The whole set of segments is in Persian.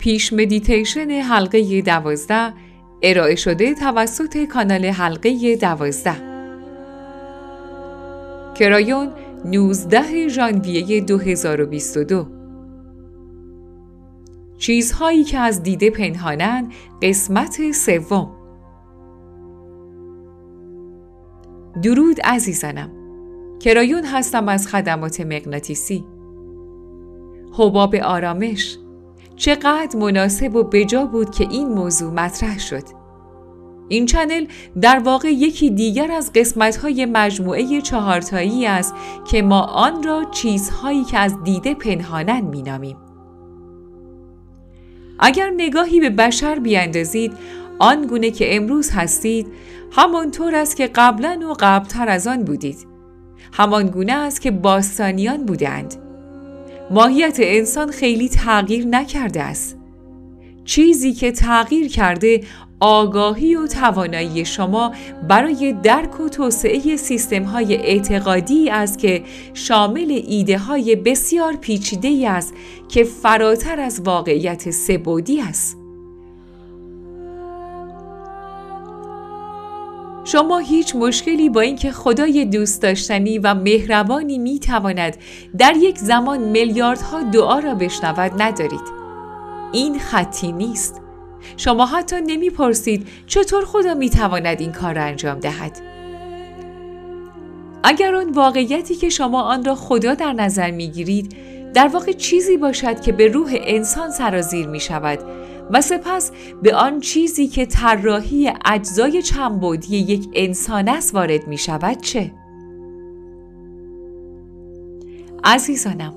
پیش مدیتیشن حلقه دوازده ارائه شده توسط کانال حلقه دوازده. کرایون 19 ژانویه 2022 چیزهایی که از دیده پنهانند قسمت سوم. درود عزیزانم. کرایون هستم از خدمات مغناطیسی. حباب آرامش. چقدر مناسب و بجا بود که این موضوع مطرح شد این چنل در واقع یکی دیگر از قسمت‌های مجموعه چهارتایی است که ما آن را چیزهایی که از دیده پنهانن مینامیم. اگر نگاهی به بشر بیاندازید آن گونه که امروز هستید همانطور است که قبلا و قبلتر از آن بودید. همان گونه است که باستانیان بودند. ماهیت انسان خیلی تغییر نکرده است. چیزی که تغییر کرده آگاهی و توانایی شما برای درک و توسعه سیستم های اعتقادی است که شامل ایده های بسیار پیچیده است که فراتر از واقعیت سبودی است. شما هیچ مشکلی با اینکه خدای دوست داشتنی و مهربانی می تواند در یک زمان میلیاردها دعا را بشنود ندارید. این خطی نیست. شما حتی نمی‌پرسید چطور خدا می‌تواند این کار را انجام دهد. اگر آن واقعیتی که شما آن را خدا در نظر می‌گیرید در واقع چیزی باشد که به روح انسان سرازیر می شود و سپس به آن چیزی که طراحی اجزای چنبودی یک انسان است وارد می شود چه؟ عزیزانم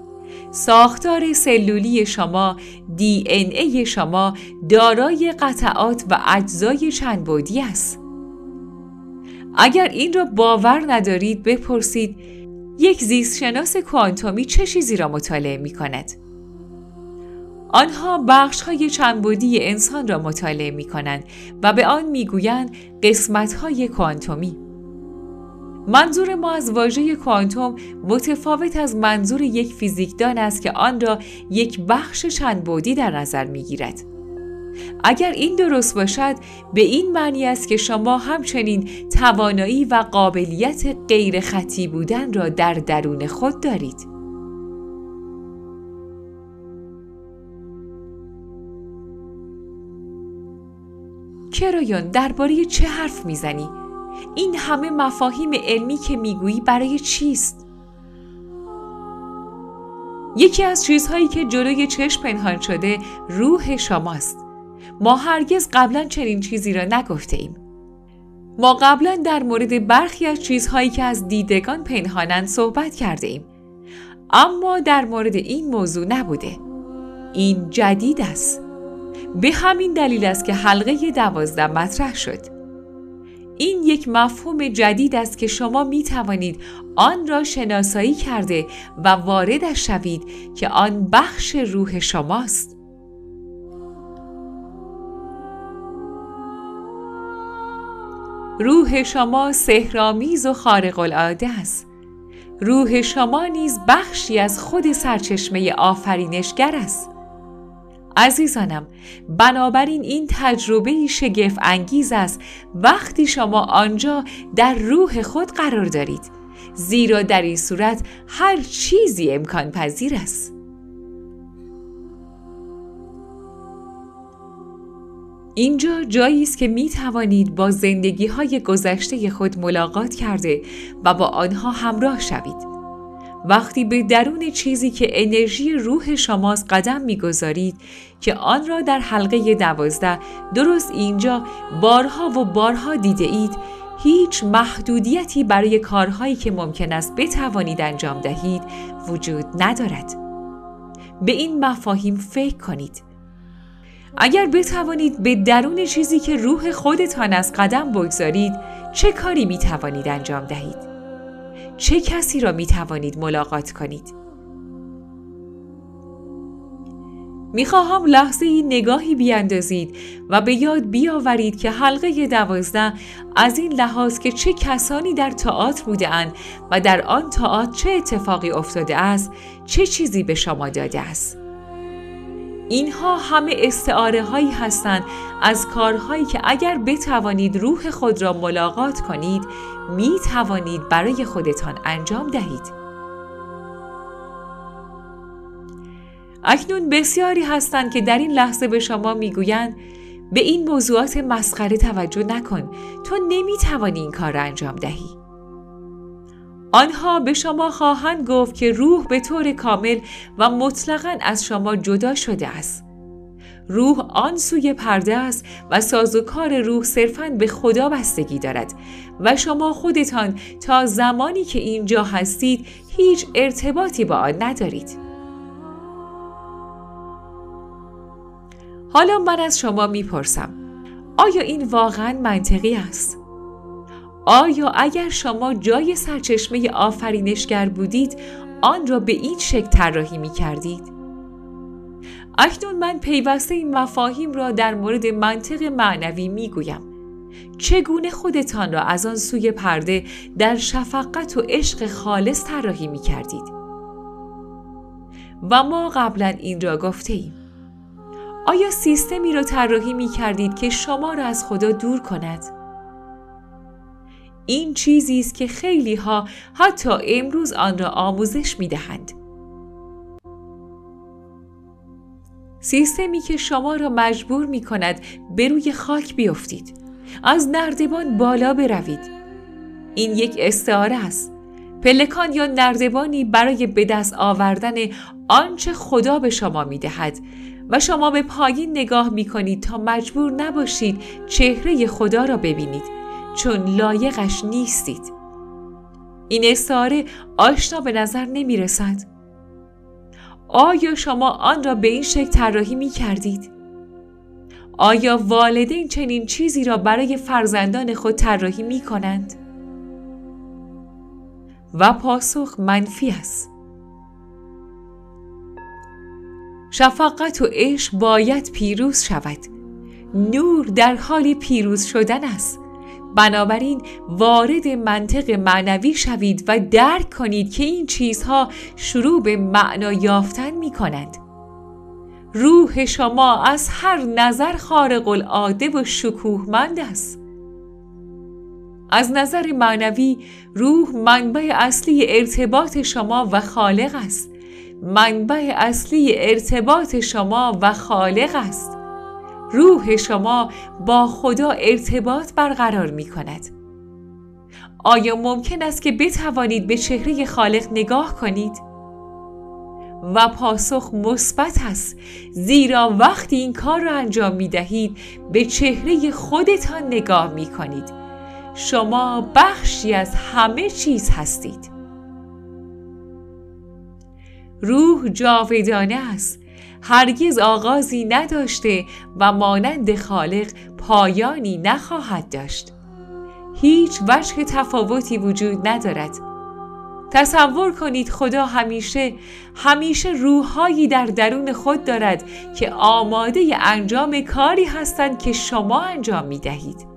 ساختار سلولی شما دی این ای شما دارای قطعات و اجزای چند بودی است اگر این را باور ندارید بپرسید یک زیستشناس کوانتومی چه چیزی را مطالعه می کند؟ آنها بخش های چندبودی انسان را مطالعه می کنند و به آن می گویند قسمت های کوانتومی. منظور ما از واژه کوانتوم متفاوت از منظور یک فیزیکدان است که آن را یک بخش چند بودی در نظر می گیرد. اگر این درست باشد به این معنی است که شما همچنین توانایی و قابلیت غیر خطی بودن را در درون خود دارید. کرایون درباره چه حرف می‌زنی؟ این همه مفاهیم علمی که می‌گویی برای چیست؟ یکی از چیزهایی که جلوی چشم پنهان شده روح شماست. ما هرگز قبلا چنین چیزی را نگفته ایم. ما قبلا در مورد برخی از چیزهایی که از دیدگان پنهانند صحبت کرده ایم. اما در مورد این موضوع نبوده. این جدید است. به همین دلیل است که حلقه دوازده مطرح شد. این یک مفهوم جدید است که شما می توانید آن را شناسایی کرده و واردش شوید که آن بخش روح شماست. روح شما سهرامیز و خارق العاده است. روح شما نیز بخشی از خود سرچشمه آفرینشگر است. عزیزانم بنابراین این تجربه شگفت انگیز است وقتی شما آنجا در روح خود قرار دارید زیرا در این صورت هر چیزی امکان پذیر است اینجا جایی است که می توانید با زندگی های گذشته خود ملاقات کرده و با آنها همراه شوید. وقتی به درون چیزی که انرژی روح شماست قدم می‌گذارید که آن را در حلقه دوازده درست اینجا بارها و بارها دیده اید هیچ محدودیتی برای کارهایی که ممکن است بتوانید انجام دهید وجود ندارد. به این مفاهیم فکر کنید. اگر بتوانید به درون چیزی که روح خودتان از قدم بگذارید چه کاری می توانید انجام دهید؟ چه کسی را می توانید ملاقات کنید؟ می‌خواهم لحظه ای نگاهی بیاندازید و به یاد بیاورید که حلقه دوازده از این لحاظ که چه کسانی در تئاتر بوده و در آن تئاتر چه اتفاقی افتاده است چه چیزی به شما داده است اینها همه استعاره هایی هستند. از کارهایی که اگر بتوانید روح خود را ملاقات کنید می توانید برای خودتان انجام دهید. اکنون بسیاری هستند که در این لحظه به شما می‌گویند به این موضوعات مسخره توجه نکن. تو نمی توانی این کار را انجام دهی. آنها به شما خواهند گفت که روح به طور کامل و مطلقا از شما جدا شده است روح آن سوی پرده است و سازوکار روح صرفا به خدا بستگی دارد و شما خودتان تا زمانی که اینجا هستید هیچ ارتباطی با آن ندارید حالا من از شما می‌پرسم آیا این واقعا منطقی است؟ آیا اگر شما جای سرچشمه آفرینشگر بودید آن را به این شکل طراحی می کردید؟ اکنون من پیوسته این مفاهیم را در مورد منطق معنوی می گویم. چگونه خودتان را از آن سوی پرده در شفقت و عشق خالص طراحی می کردید؟ و ما قبلا این را گفته ایم. آیا سیستمی را طراحی می کردید که شما را از خدا دور کند؟ این چیزی است که خیلی ها حتی امروز آن را آموزش می دهند. سیستمی که شما را مجبور می کند به روی خاک بیفتید. از نردبان بالا بروید. این یک استعاره است. پلکان یا نردبانی برای به دست آوردن آنچه خدا به شما می دهد و شما به پایین نگاه می کنید تا مجبور نباشید چهره خدا را ببینید چون لایقش نیستید این استعاره آشنا به نظر نمی رسد آیا شما آن را به این شکل طراحی می کردید؟ آیا والدین چنین چیزی را برای فرزندان خود طراحی می کنند؟ و پاسخ منفی است. شفقت و عشق باید پیروز شود نور در حالی پیروز شدن است بنابراین وارد منطق معنوی شوید و درک کنید که این چیزها شروع به معنا یافتن می کنند. روح شما از هر نظر خارق العاده و شکوهمند است. از نظر معنوی روح منبع اصلی ارتباط شما و خالق است. منبع اصلی ارتباط شما و خالق است روح شما با خدا ارتباط برقرار می کند آیا ممکن است که بتوانید به چهره خالق نگاه کنید؟ و پاسخ مثبت است زیرا وقتی این کار را انجام می دهید به چهره خودتان نگاه می کنید شما بخشی از همه چیز هستید. روح جاودانه است. هرگز آغازی نداشته و مانند خالق پایانی نخواهد داشت هیچ وجه تفاوتی وجود ندارد تصور کنید خدا همیشه همیشه روحهایی در درون خود دارد که آماده انجام کاری هستند که شما انجام می دهید.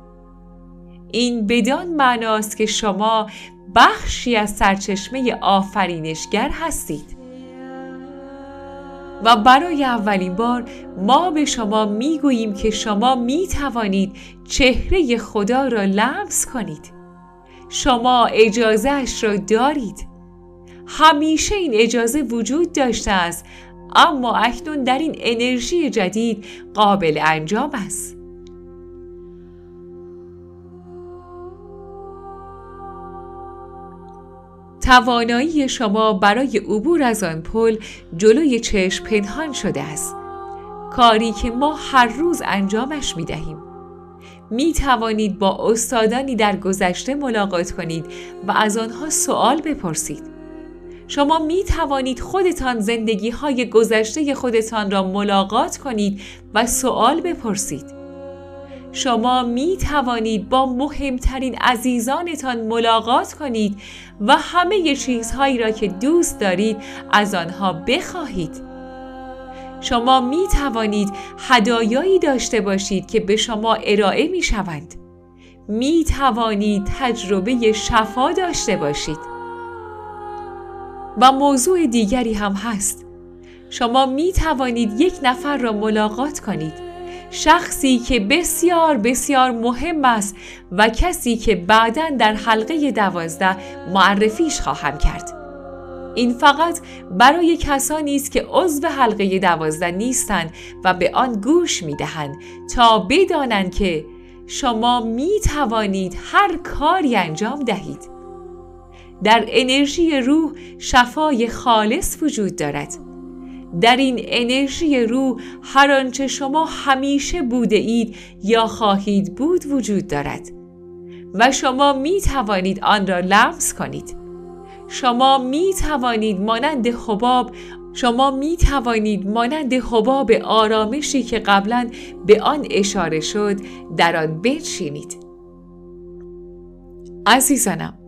این بدان معناست که شما بخشی از سرچشمه آفرینشگر هستید. و برای اولین بار ما به شما می گوییم که شما می توانید چهره خدا را لمس کنید. شما اجازه اش را دارید. همیشه این اجازه وجود داشته است اما اکنون در این انرژی جدید قابل انجام است. توانایی شما برای عبور از آن پل جلوی چشم پنهان شده است. کاری که ما هر روز انجامش می دهیم. می توانید با استادانی در گذشته ملاقات کنید و از آنها سوال بپرسید. شما می توانید خودتان زندگی های گذشته خودتان را ملاقات کنید و سوال بپرسید. شما می توانید با مهمترین عزیزانتان ملاقات کنید و همه چیزهایی را که دوست دارید از آنها بخواهید. شما می توانید هدایایی داشته باشید که به شما ارائه می شوند. می توانید تجربه شفا داشته باشید. و موضوع دیگری هم هست. شما می توانید یک نفر را ملاقات کنید شخصی که بسیار بسیار مهم است و کسی که بعدا در حلقه دوازده معرفیش خواهم کرد. این فقط برای کسانی است که عضو حلقه دوازده نیستند و به آن گوش می دهند تا بدانند که شما می توانید هر کاری انجام دهید. در انرژی روح شفای خالص وجود دارد. در این انرژی روح هر آنچه شما همیشه بوده اید یا خواهید بود وجود دارد. و شما می توانید آن را لمس کنید. شما می توانید مانند حباب شما می توانید مانند حباب آرامشی که قبلا به آن اشاره شد در آن بنشینید. عزیزانم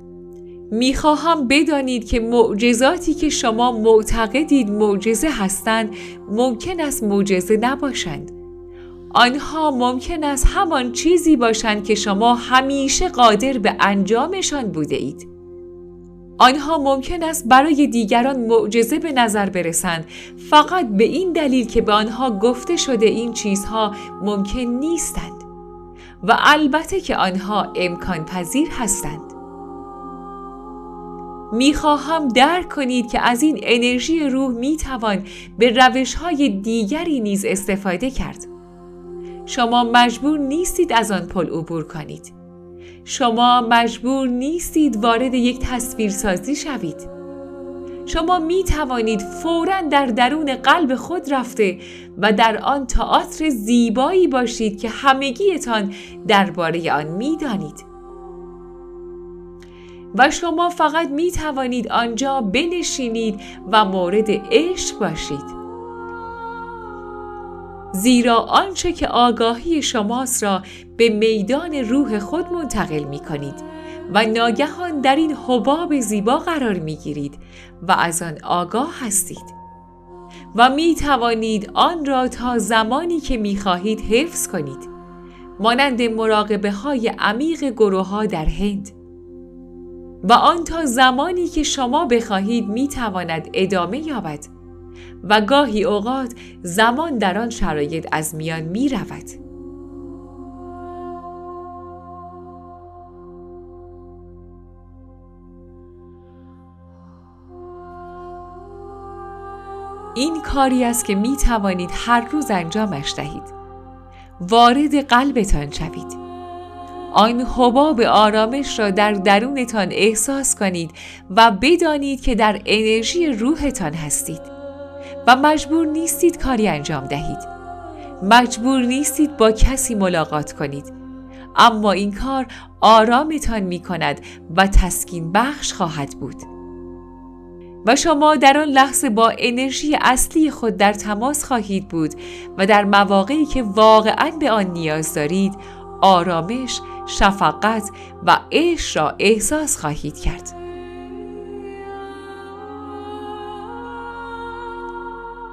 می‌خواهم بدانید که معجزاتی که شما معتقدید معجزه هستند ممکن است معجزه نباشند. آنها ممکن است همان چیزی باشند که شما همیشه قادر به انجامشان بوده اید آنها ممکن است برای دیگران معجزه به نظر برسند. فقط به این دلیل که به آنها گفته شده این چیزها ممکن نیستند. و البته که آنها امکان پذیر هستند. می‌خواهم درک کنید که از این انرژی روح می‌توان به روش های دیگری نیز استفاده کرد. شما مجبور نیستید از آن پل عبور کنید. شما مجبور نیستید وارد یک تصویرسازی شوید. شما می توانید فورا در درون قلب خود رفته و در آن تئاتر زیبایی باشید که همگیتان درباره آن می دانید. و شما فقط می توانید آنجا بنشینید و مورد عشق باشید. زیرا آنچه که آگاهی شماست را به میدان روح خود منتقل می کنید و ناگهان در این حباب زیبا قرار می گیرید و از آن آگاه هستید. و می توانید آن را تا زمانی که می خواهید حفظ کنید. مانند مراقبه های عمیق گروه ها در هند. و آن تا زمانی که شما بخواهید می تواند ادامه یابد و گاهی اوقات زمان در آن شرایط از میان می رود. این کاری است که می توانید هر روز انجامش دهید. وارد قلبتان شوید. آن حباب آرامش را در درونتان احساس کنید و بدانید که در انرژی روحتان هستید. و مجبور نیستید کاری انجام دهید. مجبور نیستید با کسی ملاقات کنید. اما این کار آرامتان می کند و تسکین بخش خواهد بود. و شما در آن لحظه با انرژی اصلی خود در تماس خواهید بود و در مواقعی که واقعا به آن نیاز دارید آرامش، شفقت و عشق را احساس خواهید کرد.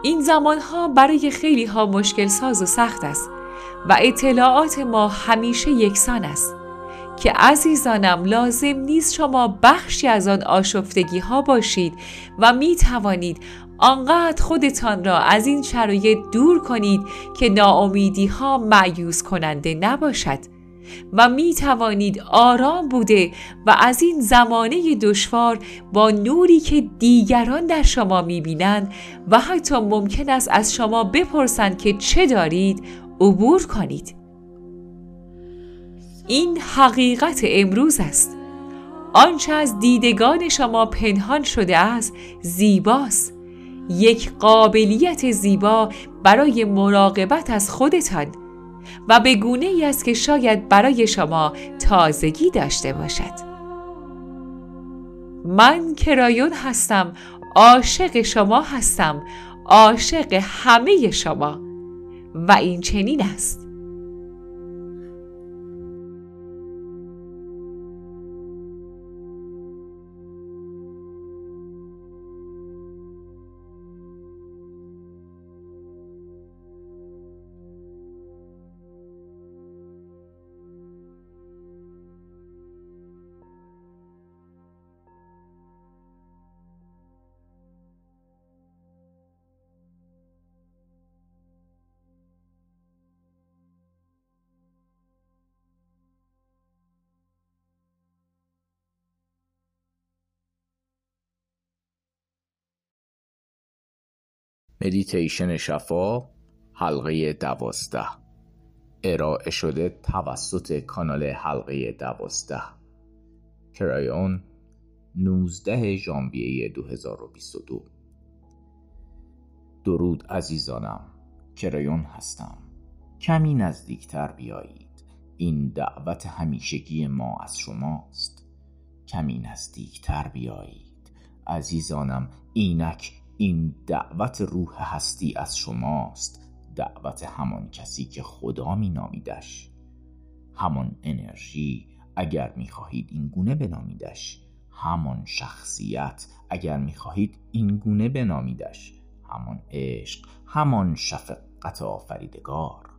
این زمانها برای خیلی ها مشکل ساز و سخت است و اطلاعات ما همیشه یکسان است که عزیزانم لازم نیست شما بخشی از آن آشفتگی ها باشید و می توانید آنقدر خودتان را از این شرایط دور کنید که ناامیدی ها معیوز کننده نباشد و می توانید آرام بوده و از این زمانه دشوار با نوری که دیگران در شما می بینند و حتی ممکن است از شما بپرسند که چه دارید عبور کنید. این حقیقت امروز است. آنچه از دیدگان شما پنهان شده است زیباست. یک قابلیت زیبا برای مراقبت از خودتان. و به گونه ای است که شاید برای شما تازگی داشته باشد. من کرایون هستم عاشق شما هستم عاشق همه شما و این چنین است. مدیتیشن شفا حلقه دوازده. ارائه شده توسط کانال حلقه دوازده. کرایون 19 ژانویه 2022 درود عزیزانم. کرایون هستم. کمی نزدیکتر بیایید. این دعوت همیشگی ما از شماست. کمی نزدیکتر بیایید. عزیزانم اینک این دعوت روح هستی از شماست دعوت همان کسی که خدا می نامیدش همان انرژی اگر می خواهید این گونه بنامیدش. همان شخصیت اگر می خواهید این گونه بنامیدش. همان عشق همان شفقت آفریدگار.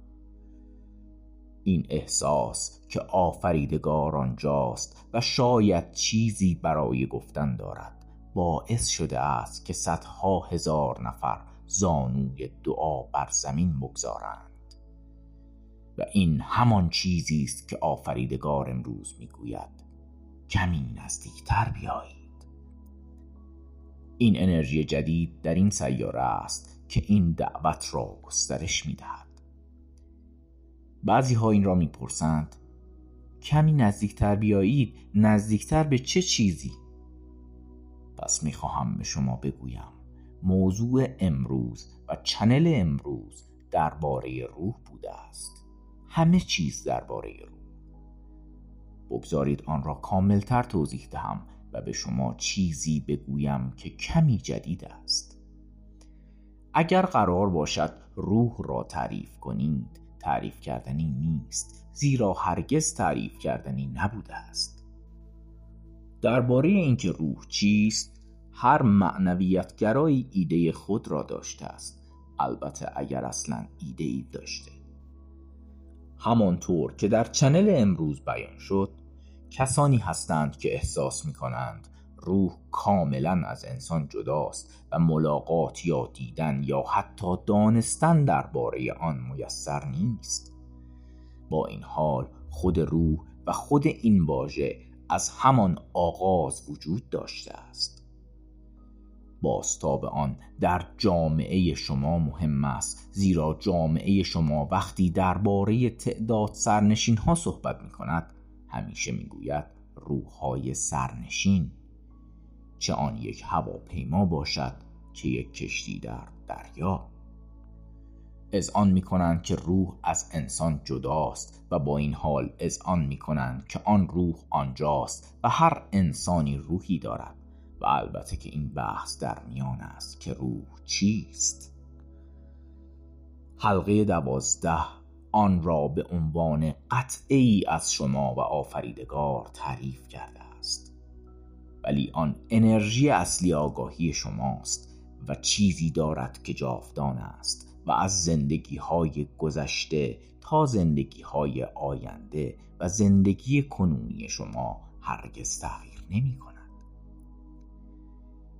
این احساس که آفریدگار آنجاست و شاید چیزی برای گفتن دارد. باعث شده است که صدها هزار نفر زانوی دعا بر زمین بگذارند. و این همان چیزی است که آفریدگار امروز می‌گوید. کمی نزدیکتر بیایید. این انرژی جدید در این سیاره است که این دعوت را گسترش می‌دهد. بعضی ها این را می‌پرسند کمی نزدیکتر بیایید نزدیکتر به چه چیزی؟ پس می‌خواهم به شما بگویم موضوع امروز و چنل امروز درباره روح بوده است. همه چیز درباره روح. بگذارید آن را کاملتر توضیح دهم و به شما چیزی بگویم که کمی جدید است. اگر قرار باشد روح را تعریف کنید تعریف کردنی نیست زیرا هرگز تعریف کردنی نبوده است. درباره اینکه روح چیست هر معنویتگرایی ایده خود را داشته است. البته اگر اصلا ایده ای داشته. همانطور که در چنل امروز بیان شد کسانی هستند که احساس می کنند روح کاملا از انسان جداست و ملاقات یا دیدن یا حتی دانستن درباره آن میسر نیست. با این حال خود روح و خود این واژه از همان آغاز وجود داشته است. باستاب آن در جامعه شما مهم است زیرا جامعه شما وقتی درباره تعداد سرنشین ها صحبت می کند همیشه می گوید روحهای سرنشین. چه آن یک هواپیما باشد چه یک کشتی در دریا. آن می کنند که روح از انسان جداست و با این حال آن می کنند که آن روح آنجاست و هر انسانی روحی دارد و البته که این بحث در میان است که روح چیست. حلقه دوازده آن را به عنوان قطعه ای از شما و آفریدگار تعریف کرده است. ولی آن انرژی اصلی آگاهی شماست و چیزی دارد که جاودان است و از زندگی های گذشته تا زندگی های آینده و زندگی کنونی شما هرگز تغییر نمی کند.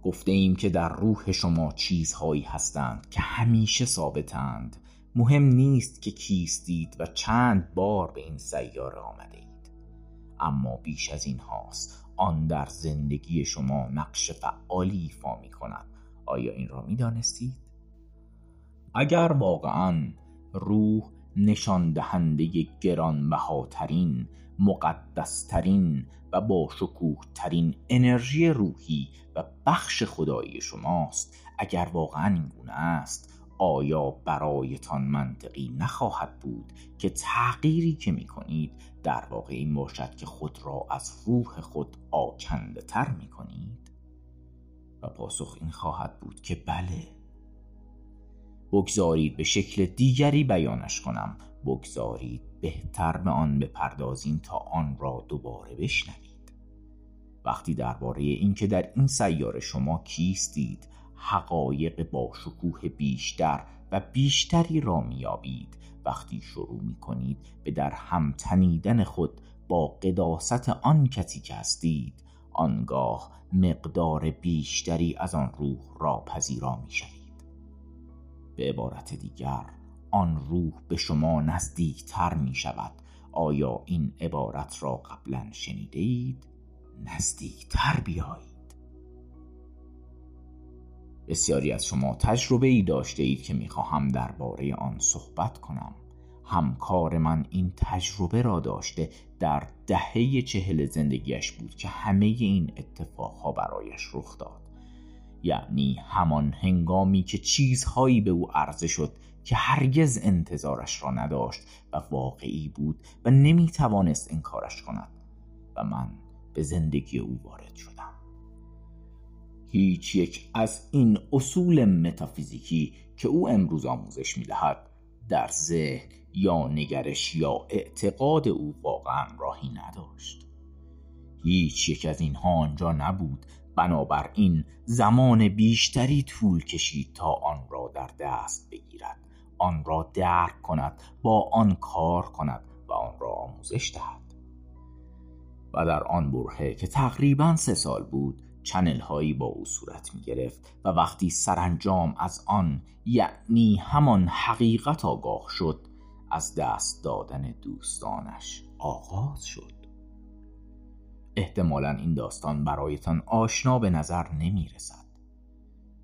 گفته ایم که در روح شما چیزهایی هستند که همیشه ثابتند مهم نیست که کیستید و چند بار به این سیاره آمده اید اما بیش از این هاست آن در زندگی شما نقش فعالی ایفا می کند آیا این را می دانستید؟ اگر واقعا روح نشان دهنده گرانبهاترین مقدسترین و با شکوه ترین انرژی روحی و بخش خدایی شماست اگر واقعا این گونه است آیا برایتان منطقی نخواهد بود که تغییری که می کنید در واقع این باشد که خود را از روح خود آکنده تر می کنید؟ و پاسخ این خواهد بود که بله بگذارید به شکل دیگری بیانش کنم. بگذارید بهتر به آن بپردازیم تا آن را دوباره بشنوید. وقتی درباره اینکه در این سیاره شما کیستید حقایق با شکوه بیشتر و بیشتری را میابید وقتی شروع می کنید به در هم تنیدن خود با قداست آن کسی که هستید آنگاه مقدار بیشتری از آن روح را پذیرا می. به عبارت دیگر آن روح به شما نزدیکتر می شود آیا این عبارت را قبلا شنیده اید؟ نزدیکتر بیایید. بسیاری از شما تجربه ای داشته اید که می‌خواهم درباره آن صحبت کنم. همکار من این تجربه را داشته در دهه چهل زندگیش بود که همه این اتفاقها برایش رخ داد. یعنی همان هنگامی که چیزهایی به او عرضه شد که هرگز انتظارش را نداشت و واقعی بود و نمی توانست انکارش کند و من به زندگی او وارد شدم. هیچ یک از این اصول متافیزیکی که او امروز آموزش می دهد در ذهن یا نگرش یا اعتقاد او واقعا راهی نداشت. هیچ یک از اینها آنجا نبود بنابراین زمان بیشتری طول کشید تا آن را در دست بگیرد. آن را درک کند با آن کار کند و آن را آموزش دهد. و در آن برهه که تقریبا سه سال بود چنل هایی با او صورت می گرفت و وقتی سرانجام از آن یعنی همان حقیقت آگاه شد از دست دادن دوستانش آغاز شد. احتمالا این داستان برایتان آشنا به نظر نمی رسد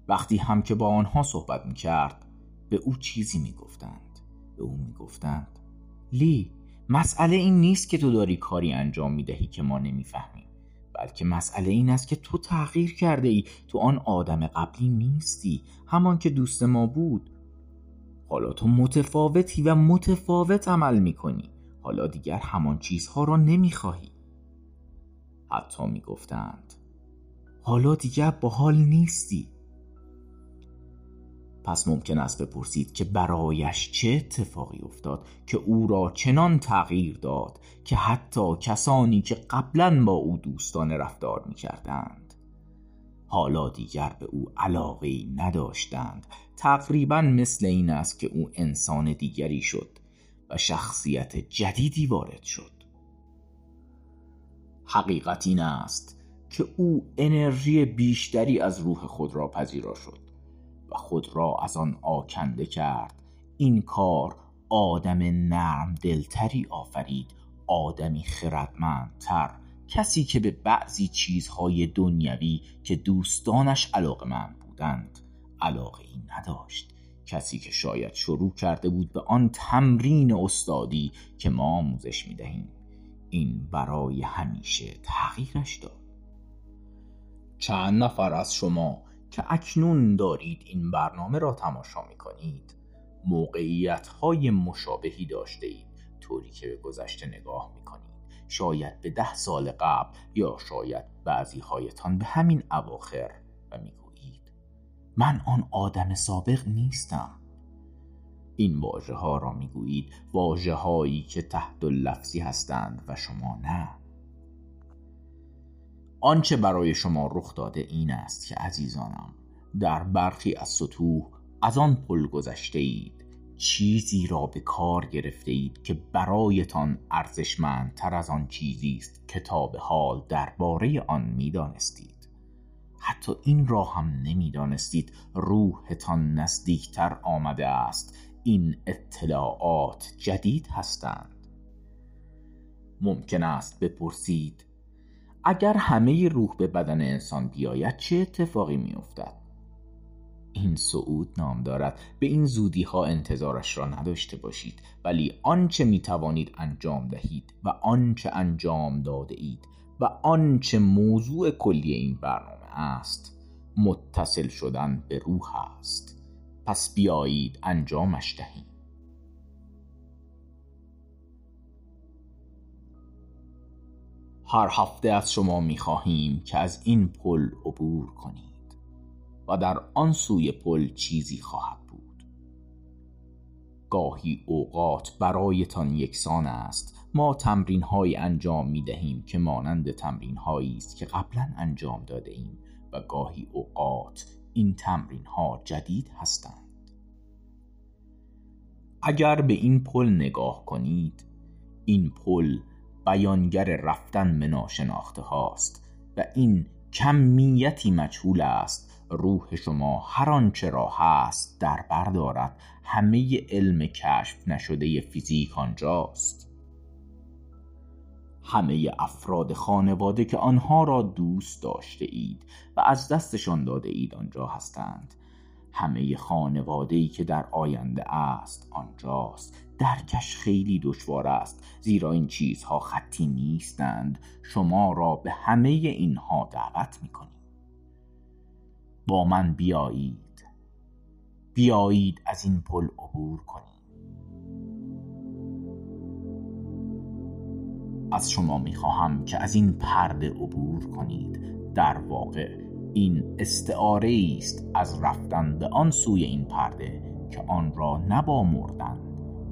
وقتی هم که با آنها صحبت می کرد به او چیزی می گفتند به او می گفتند لی مسئله این نیست که تو داری کاری انجام می دهی که ما نمی‌فهمیم بلکه مسئله این است که تو تغییر کرده ای تو آن آدم قبلی نیستی همان که دوست ما بود. حالا تو متفاوتی و متفاوت عمل می کنی حالا دیگر همان چیزها را نمی خواهی حتی می گفتند حالا دیگر با حال نیستی. پس ممکن است بپرسید که برایش چه اتفاقی افتاد که او را چنان تغییر داد که حتی کسانی که قبلا با او دوستان رفتار می کردند حالا دیگر به او علاقه نداشتند. تقریبا مثل این است که او انسان دیگری شد و شخصیت جدیدی وارد شد. حقیقت این است که او انرژی بیشتری از روح خود را پذیرا شد و خود را از آن آکنده کرد. این کار آدم نرم دلتری آفرید آدمی خردمندتر کسی که به بعضی چیزهای دنیوی که دوستانش علاقه من بودند علاقه ای نداشت. کسی که شاید شروع کرده بود به آن تمرین استادی که ما آموزش می دهیم این برای همیشه تغییرش داد. چند نفر از شما که اکنون دارید این برنامه را تماشا می کنید موقعیت های مشابهی داشته اید طوری که به گذشته نگاه می کنید شاید به ده سال قبل یا شاید بعضی هایتان به همین اواخر و می گویید من آن آدم سابق نیستم. این واژه ها را می گویید واجه هایی که تحت لفظی هستند و شما نه. آنچه برای شما رخ داده این است که عزیزانم در برخی از سطوح از آن پل گذشته اید چیزی را به کار گرفته اید که برایتان ارزشمندتر از آن چیزی است کتاب حال درباره آن می‌دانستید. حتی این را هم نمی‌دانستید روحتان نزدیکتر آمده است این اطلاعات جدید هستند. ممکن است بپرسید اگر همه روح به بدن انسان بیاید چه اتفاقی می افتد؟ این صعود نام دارد. به این زودی ها انتظارش را نداشته باشید ولی آنچه می توانید انجام دهید و آنچه انجام داده اید و آنچه موضوع کلی این برنامه است متصل شدن به روح است. پس بیایید انجامش دهیم. هر هفته از شما می خواهیم که از این پل عبور کنید و در آن سوی پل چیزی خواهد بود. گاهی اوقات برایتان یکسان است. ما تمرین های انجام می دهیم که مانند تمرین هایی است که قبلا انجام داده ایم و گاهی اوقات این تمرین ها جدید هستند. اگر به این پل نگاه کنید این پل بیانگر رفتن به ناشناخته هاست و این کمیتی مجهول است. روح شما هر آنچه را هست در بردارد همه علم کشف نشده فیزیک آنجاست. همه افراد خانواده که آنها را دوست داشته اید و از دستشان داده اید آنجا هستند. همه خانواده ای که در آینده است آنجاست. درکش خیلی دشوار است زیرا این چیزها خطی نیستند. شما را به همه اینها دعوت می کنیم با من بیایید. بیایید از این پل عبور کنیم. از شما می‌خواهم که از این پرده عبور کنید. در واقع این استعاره است از رفتن به آن سوی این پرده که آن را نبا مردن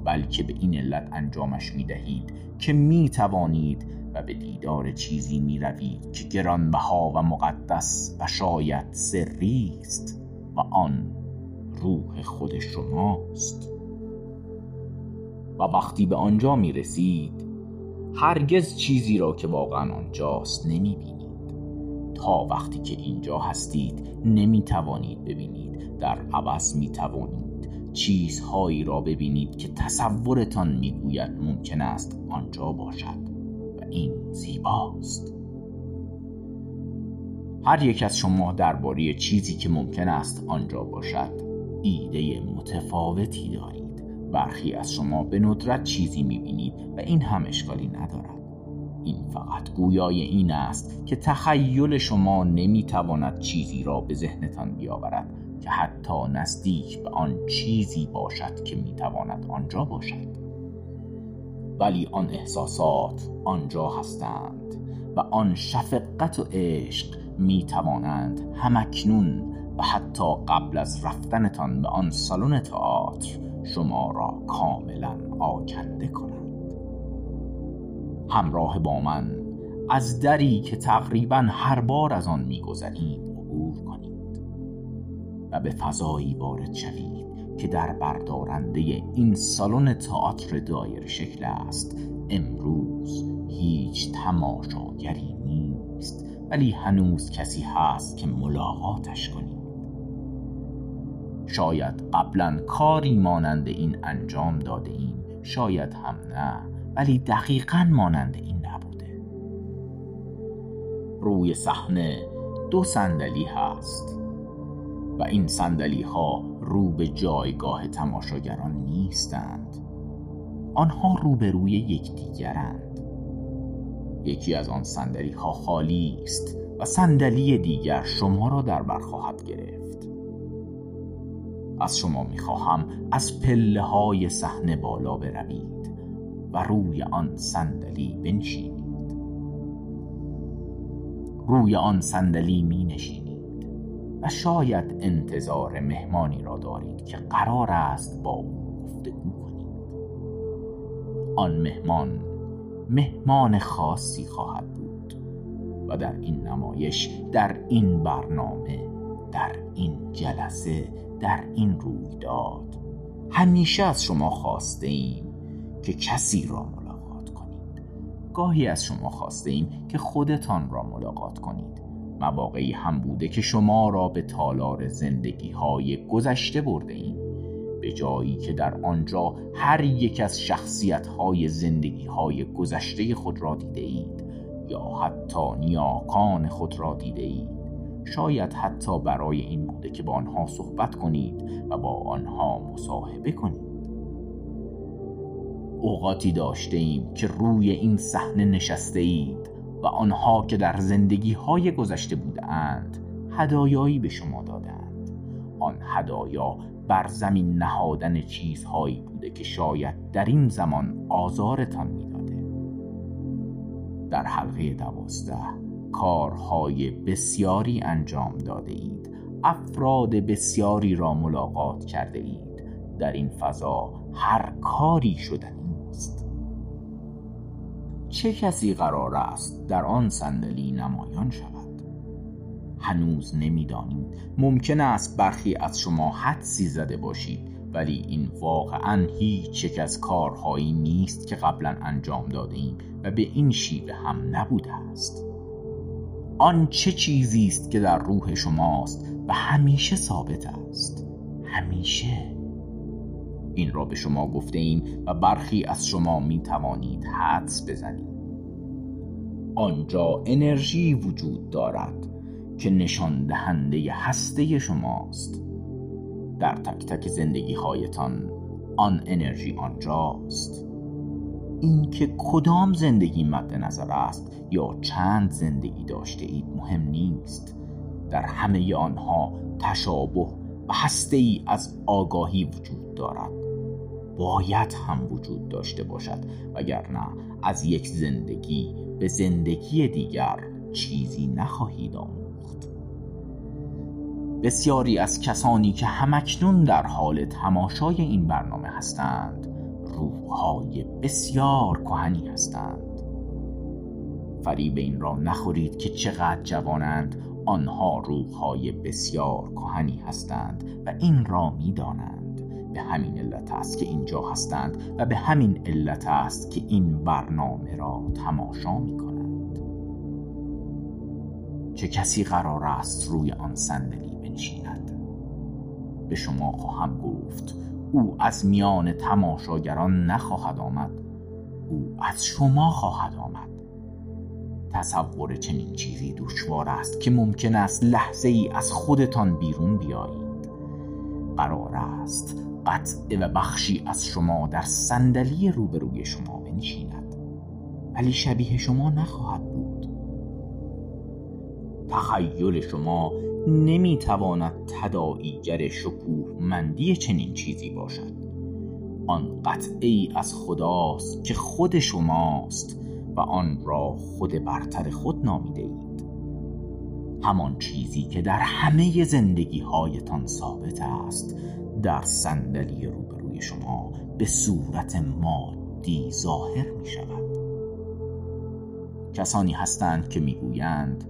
بلکه به این علت انجامش می دهید که می توانید و به دیدار چیزی می روید که گرانبها و مقدس و شاید سری است و آن روح خود شماست. و وقتی به آنجا می رسید هرگز چیزی را که واقعا آنجاست نمی بینید تا وقتی که اینجا هستید نمی توانید ببینید در عوض می توانید چیزهایی را ببینید که تصورتان می‌گوید ممکن است آنجا باشد و این زیباست. هر یک از شما درباره چیزی که ممکن است آنجا باشد ایده متفاوتی دارید. برخی از شما به ندرت چیزی می‌بینید و این هم اشکالی ندارد. این فقط گویای این است که تخیل شما نمی‌تواند چیزی را به ذهنتان بیاورد که حتی نزدیک به آن چیزی باشد که می‌تواند آنجا باشد. ولی آن احساسات آنجا هستند و آن شفقت و عشق می توانند همکنون و حتی قبل از رفتنتان به آن سالن تئاتر شما را کاملا آکنده کنند. همراه با من. از دری که تقریبا هر بار از آن میگذرید عبور کنید و به فضایی وارد شوید که در بردارنده این سالن تئاتر دایر شکل است. امروز هیچ تماشاگری نیست ولی هنوز کسی هست که ملاقاتش کنید. شاید قبلا کاری مانند این انجام داده ایم شاید هم نه. ولی دقیقا مانند این نبوده. روی صحنه دو صندلی هست و این صندلی ها رو به جایگاه تماشاگران نیستند. آنها روبروی یکدیگرند. یکی از آن صندلی ها خالی است و صندلی دیگر شما را در بر خواهد گرفت. از شما می‌خواهم از پله های صحنه بالا بروید. و روی آن صندلی بنشینید. روی آن صندلی می نشینید و شاید انتظار مهمانی را دارید که قرار است با او گفتگو کنید. آن مهمان مهمان خاصی خواهد بود و در این نمایش در این برنامه در این جلسه در این رویداد همیشه از شما خواسته ایم که کسی را ملاقات کنید. گاهی از شما خواسته ایم که خودتان را ملاقات کنید. مواقعی هم بوده که شما را به تالار زندگی های گذشته برده ایم. به جایی که در آنجا هر یک از شخصیت های زندگی های گذشته خود را دیده اید یا حتی نیاکان خود را دیده اید. شاید حتی برای این بوده که با آنها صحبت کنید و با آنها مصاحبه کنید. اوقاتی داشته ایم که روی این صحنه نشسته اید و آنها که در زندگی های گذشته بودند هدایایی به شما دادند آن هدایا بر زمین نهادن چیزهایی بوده که شاید در این زمان آزارتان می‌داده. در حلقه دوازده کارهای بسیاری انجام داده اید افراد بسیاری را ملاقات کرده اید در این فضا هر کاری شدنی چه کسی قرار است در آن صندلی نمایان شود؟ هنوز نمی‌دانید. ممکن است برخی از شما حدسی زده باشید ولی این واقعا هیچ یک از کارهایی نیست که قبلا انجام داده ایم و به این شیوه هم نبوده است. آن چه چیزی است که در روح شماست و همیشه ثابت است؟ همیشه. این را به شما گفته ایم و برخی از شما می توانید حدس بزنید. آنجا انرژی وجود دارد که نشان دهنده هسته شماست. در تک تک زندگی هایتان آن انرژی آنجاست. اینکه کدام زندگی مد نظر است یا چند زندگی داشته اید مهم نیست. در همه آنها تشابه هسته ای از آگاهی وجود دارد. باید هم وجود داشته باشد وگرنه از یک زندگی به زندگی دیگر چیزی نخواهید آموخت. بسیاری از کسانی که همکنون در حال تماشای این برنامه هستند روحهای بسیار کهنی هستند. فریب این را نخورید که چقدر جوانند. آنها روحهای بسیار کهنی هستند و این را می‌دانند. به همین علت است که اینجا هستند و به همین علت است که این برنامه را تماشا می کنند چه کسی قرار است روی آن صندلی بنشیند؟ به شما خواهم گفت او از میان تماشاگران نخواهد آمد. او از شما خواهد آمد. تصور چنین چیزی دشوار است که ممکن است لحظه ای از خودتان بیرون بیایید. قرار است قطع و بخشی از شما در صندلی روبروی شما بنشیند. ولی شبیه شما نخواهد بود. تخیل شما نمی‌تواند تداعیگر شکوه مندی چنین چیزی باشد. آن قطعی از خداست که خود شماست. و آن را خود برتر خود نامیده اید همان چیزی که در همه زندگی هایتان ثابت است در صندلی روبروی شما به صورت مادی ظاهر می شود کسانی هستند که می‌گویند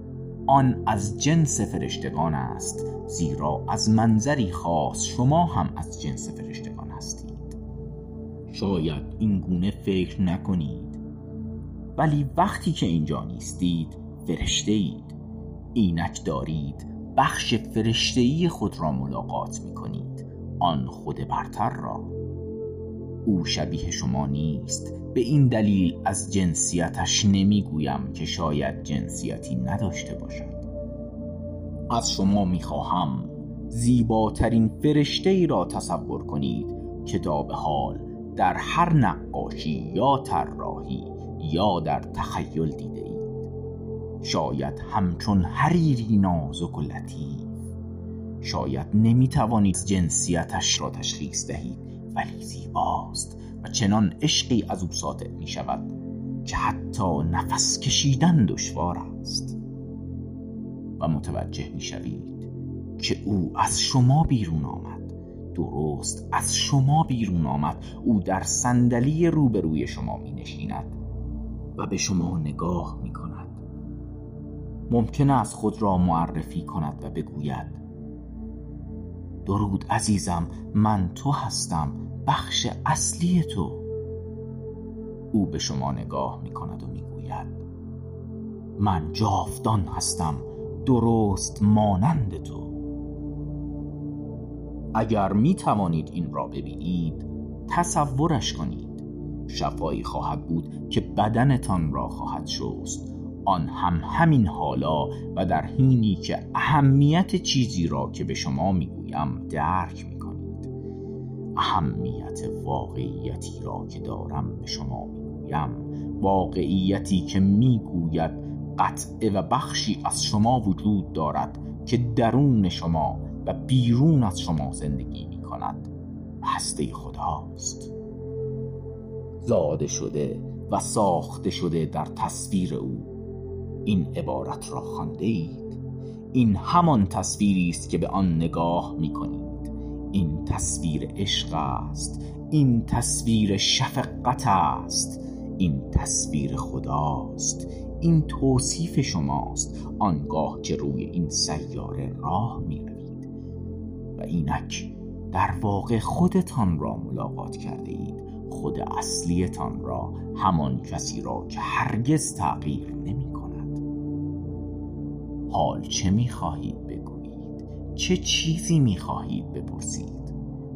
آن از جنس فرشتگان است زیرا از منظری خاص شما هم از جنس فرشتگان هستید. شاید این گونه فکر نکنید. ولی وقتی که اینجا نیستید فرشته اید اینک دارید بخش فرشتهی خود را ملاقات می کنید آن خود برتر را. او شبیه شما نیست. به این دلیل از جنسیتش نمی‌گویم که شاید جنسیتی نداشته باشد. از شما می‌خواهم زیباترین فرشته ای را تصور کنید که تا به حال در هر نقاشی یا طراحی یا در تخیل دیده اید. شاید همچون حریری نازک و لطیف. شاید نمی‌توانید جنسیتش را تشخیص دهید ولی زیباست و چنان عشقی از او ساطع می شود که حتی نفس کشیدن دشوار است. و متوجه می شوید که او از شما بیرون آمد. درست از شما بیرون آمد. او در صندلی روبروی شما می نشیند و به شما نگاه می کند ممکن است خود را معرفی کند و بگوید درود عزیزم من تو هستم بخش اصلی تو. او به شما نگاه می کند و می گوید من جاودان هستم درست مانند تو. اگر می توانید این را ببینید تصورش کنید. شفایی خواهد بود که بدنتان را خواهد شست. آن هم همین حالا و در حینی که اهمیت چیزی را که به شما می‌گویم درک می کنید اهمیت واقعیتی را که دارم به شما می‌گویم. واقعیتی که می‌گوید قطعه و بخشی از شما وجود دارد که درون شما و بیرون از شما زندگی می کند هسته خداست. زاده شده و ساخته شده در تصویر او. این عبارت را خوانده اید این همان تصویری است که به آن نگاه می کنید این تصویر عشق است. این تصویر شفقت است. این تصویر خداست. این توصیف شماست. آنگاه که روی این سیاره راه می روید و اینک در واقع خودتان را ملاقات کرده اید. خود اصلیتان را همان کسی را که هرگز تغییر نمی کند. حال چه می خواهید بگویید؟ چه چیزی می خواهید بپرسید؟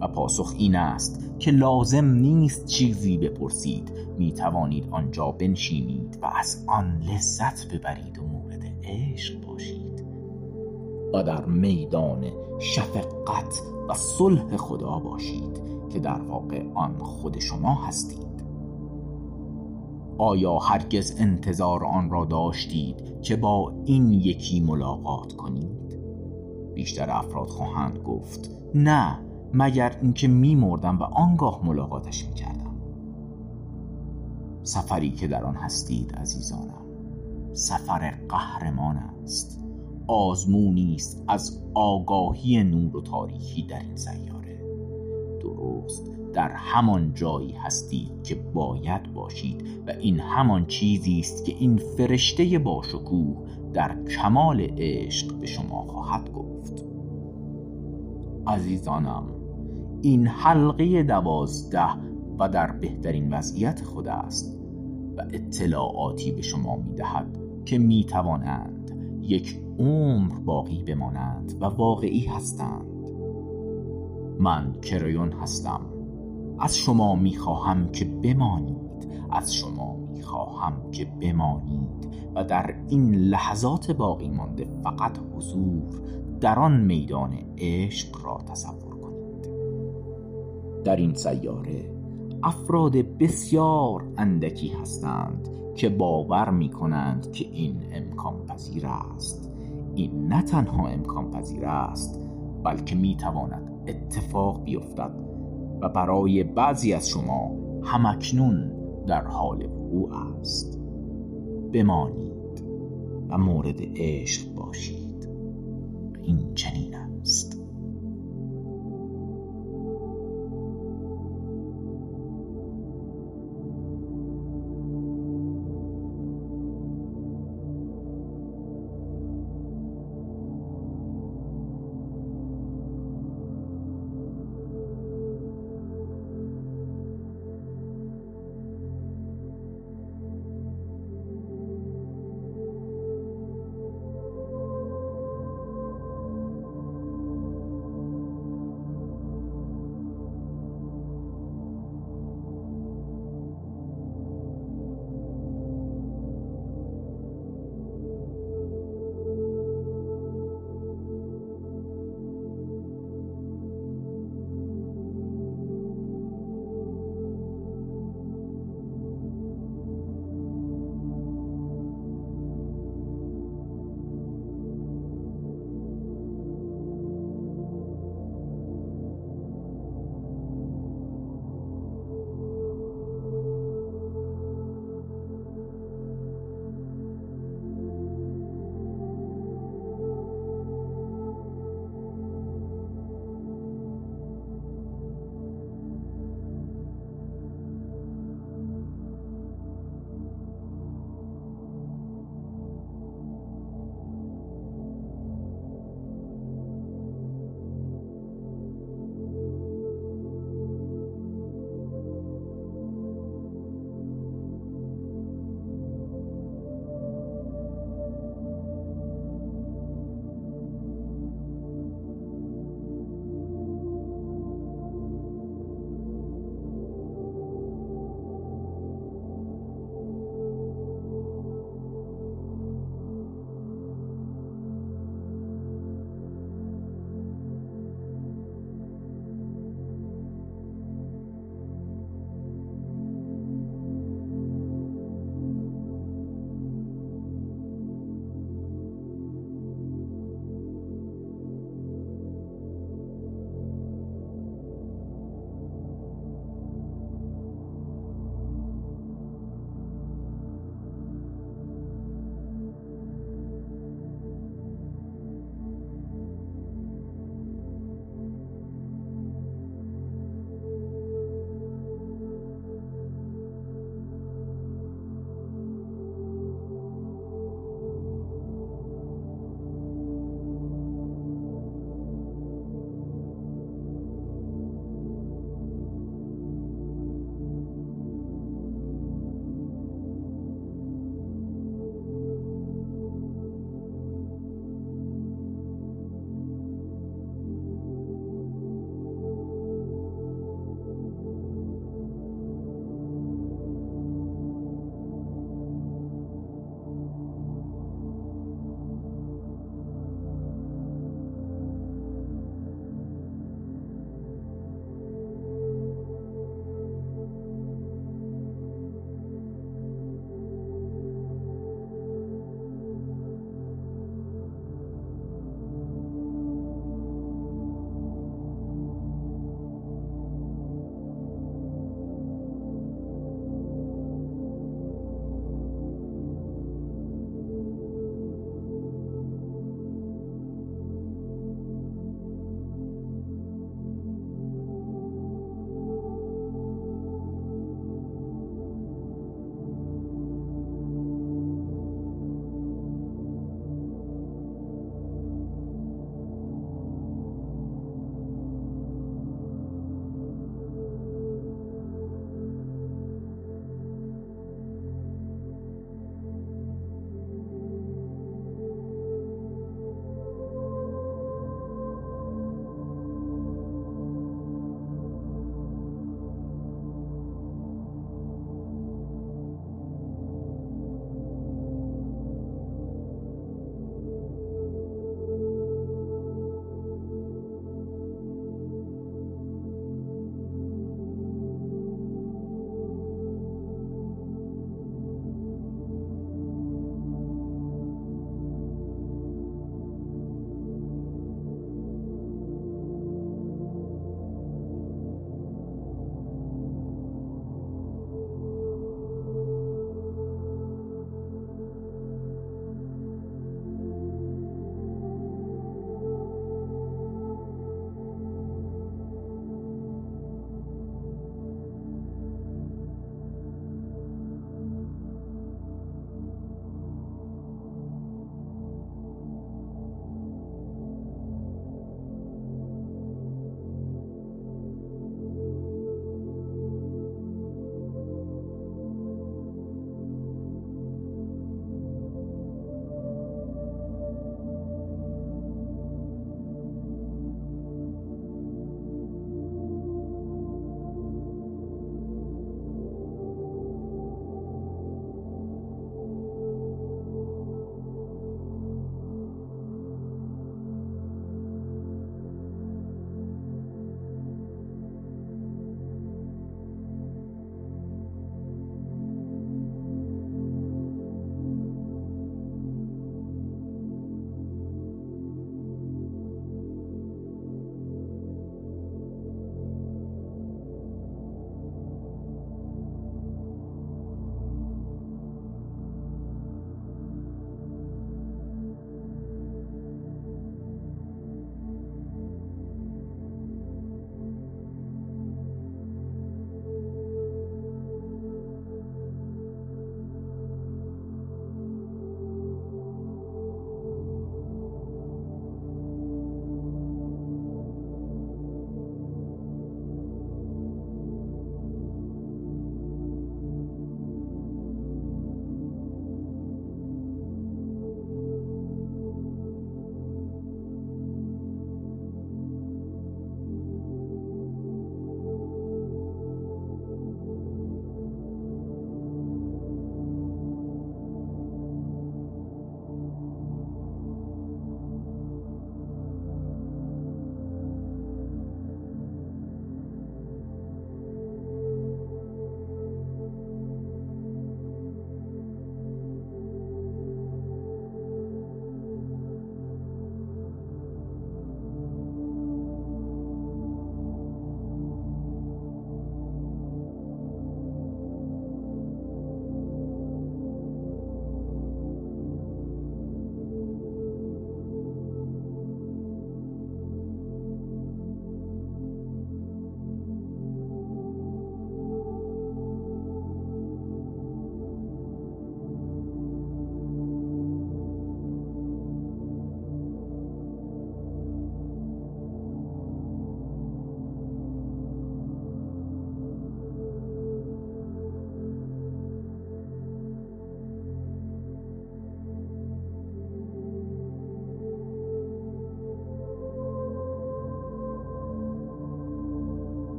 و پاسخ این است که لازم نیست چیزی بپرسید. می توانید آنجا بنشینید و از آن لذت ببرید و مورد عشق باشید. و در میدان شفقت و صلح خدا باشید. که در واقع آن خود شما هستید. آیا هرگز انتظار آن را داشتید که با این یکی ملاقات کنید؟ بیشتر افراد خواهند گفت نه مگر اینکه میمردم و آنگاه ملاقاتش می‌کردم. سفری که در آن هستید عزیزانم سفر قهرمان است. آزمونی است از آگاهی نور و تاریکی در این سیاره. درست در همان جایی هستید که باید باشید و این همان چیزی است که این فرشته باشکوه در کمال عشق به شما خواهد گفت. عزیزانم این حلقه دوازده و در بهترین وضعیت خود است و اطلاعاتی به شما می دهد که می توانند یک عمر باقی بمانند و واقعی هستند. من کریون هستم. از شما می خواهم که بمانید. از شما می خواهم که بمانید. و در این لحظات باقی مانده فقط حضور در آن میدان عشق را تصور کنید. در این سیاره افراد بسیار اندکی هستند که باور می کنند که این امکان پذیر است. این نه تنها امکان پذیر است بلکه می تواند اتفاق بیفتد و برای بعضی از شما همکنون در حال وقوع است. بمانید و مورد عشق باشید. این چنین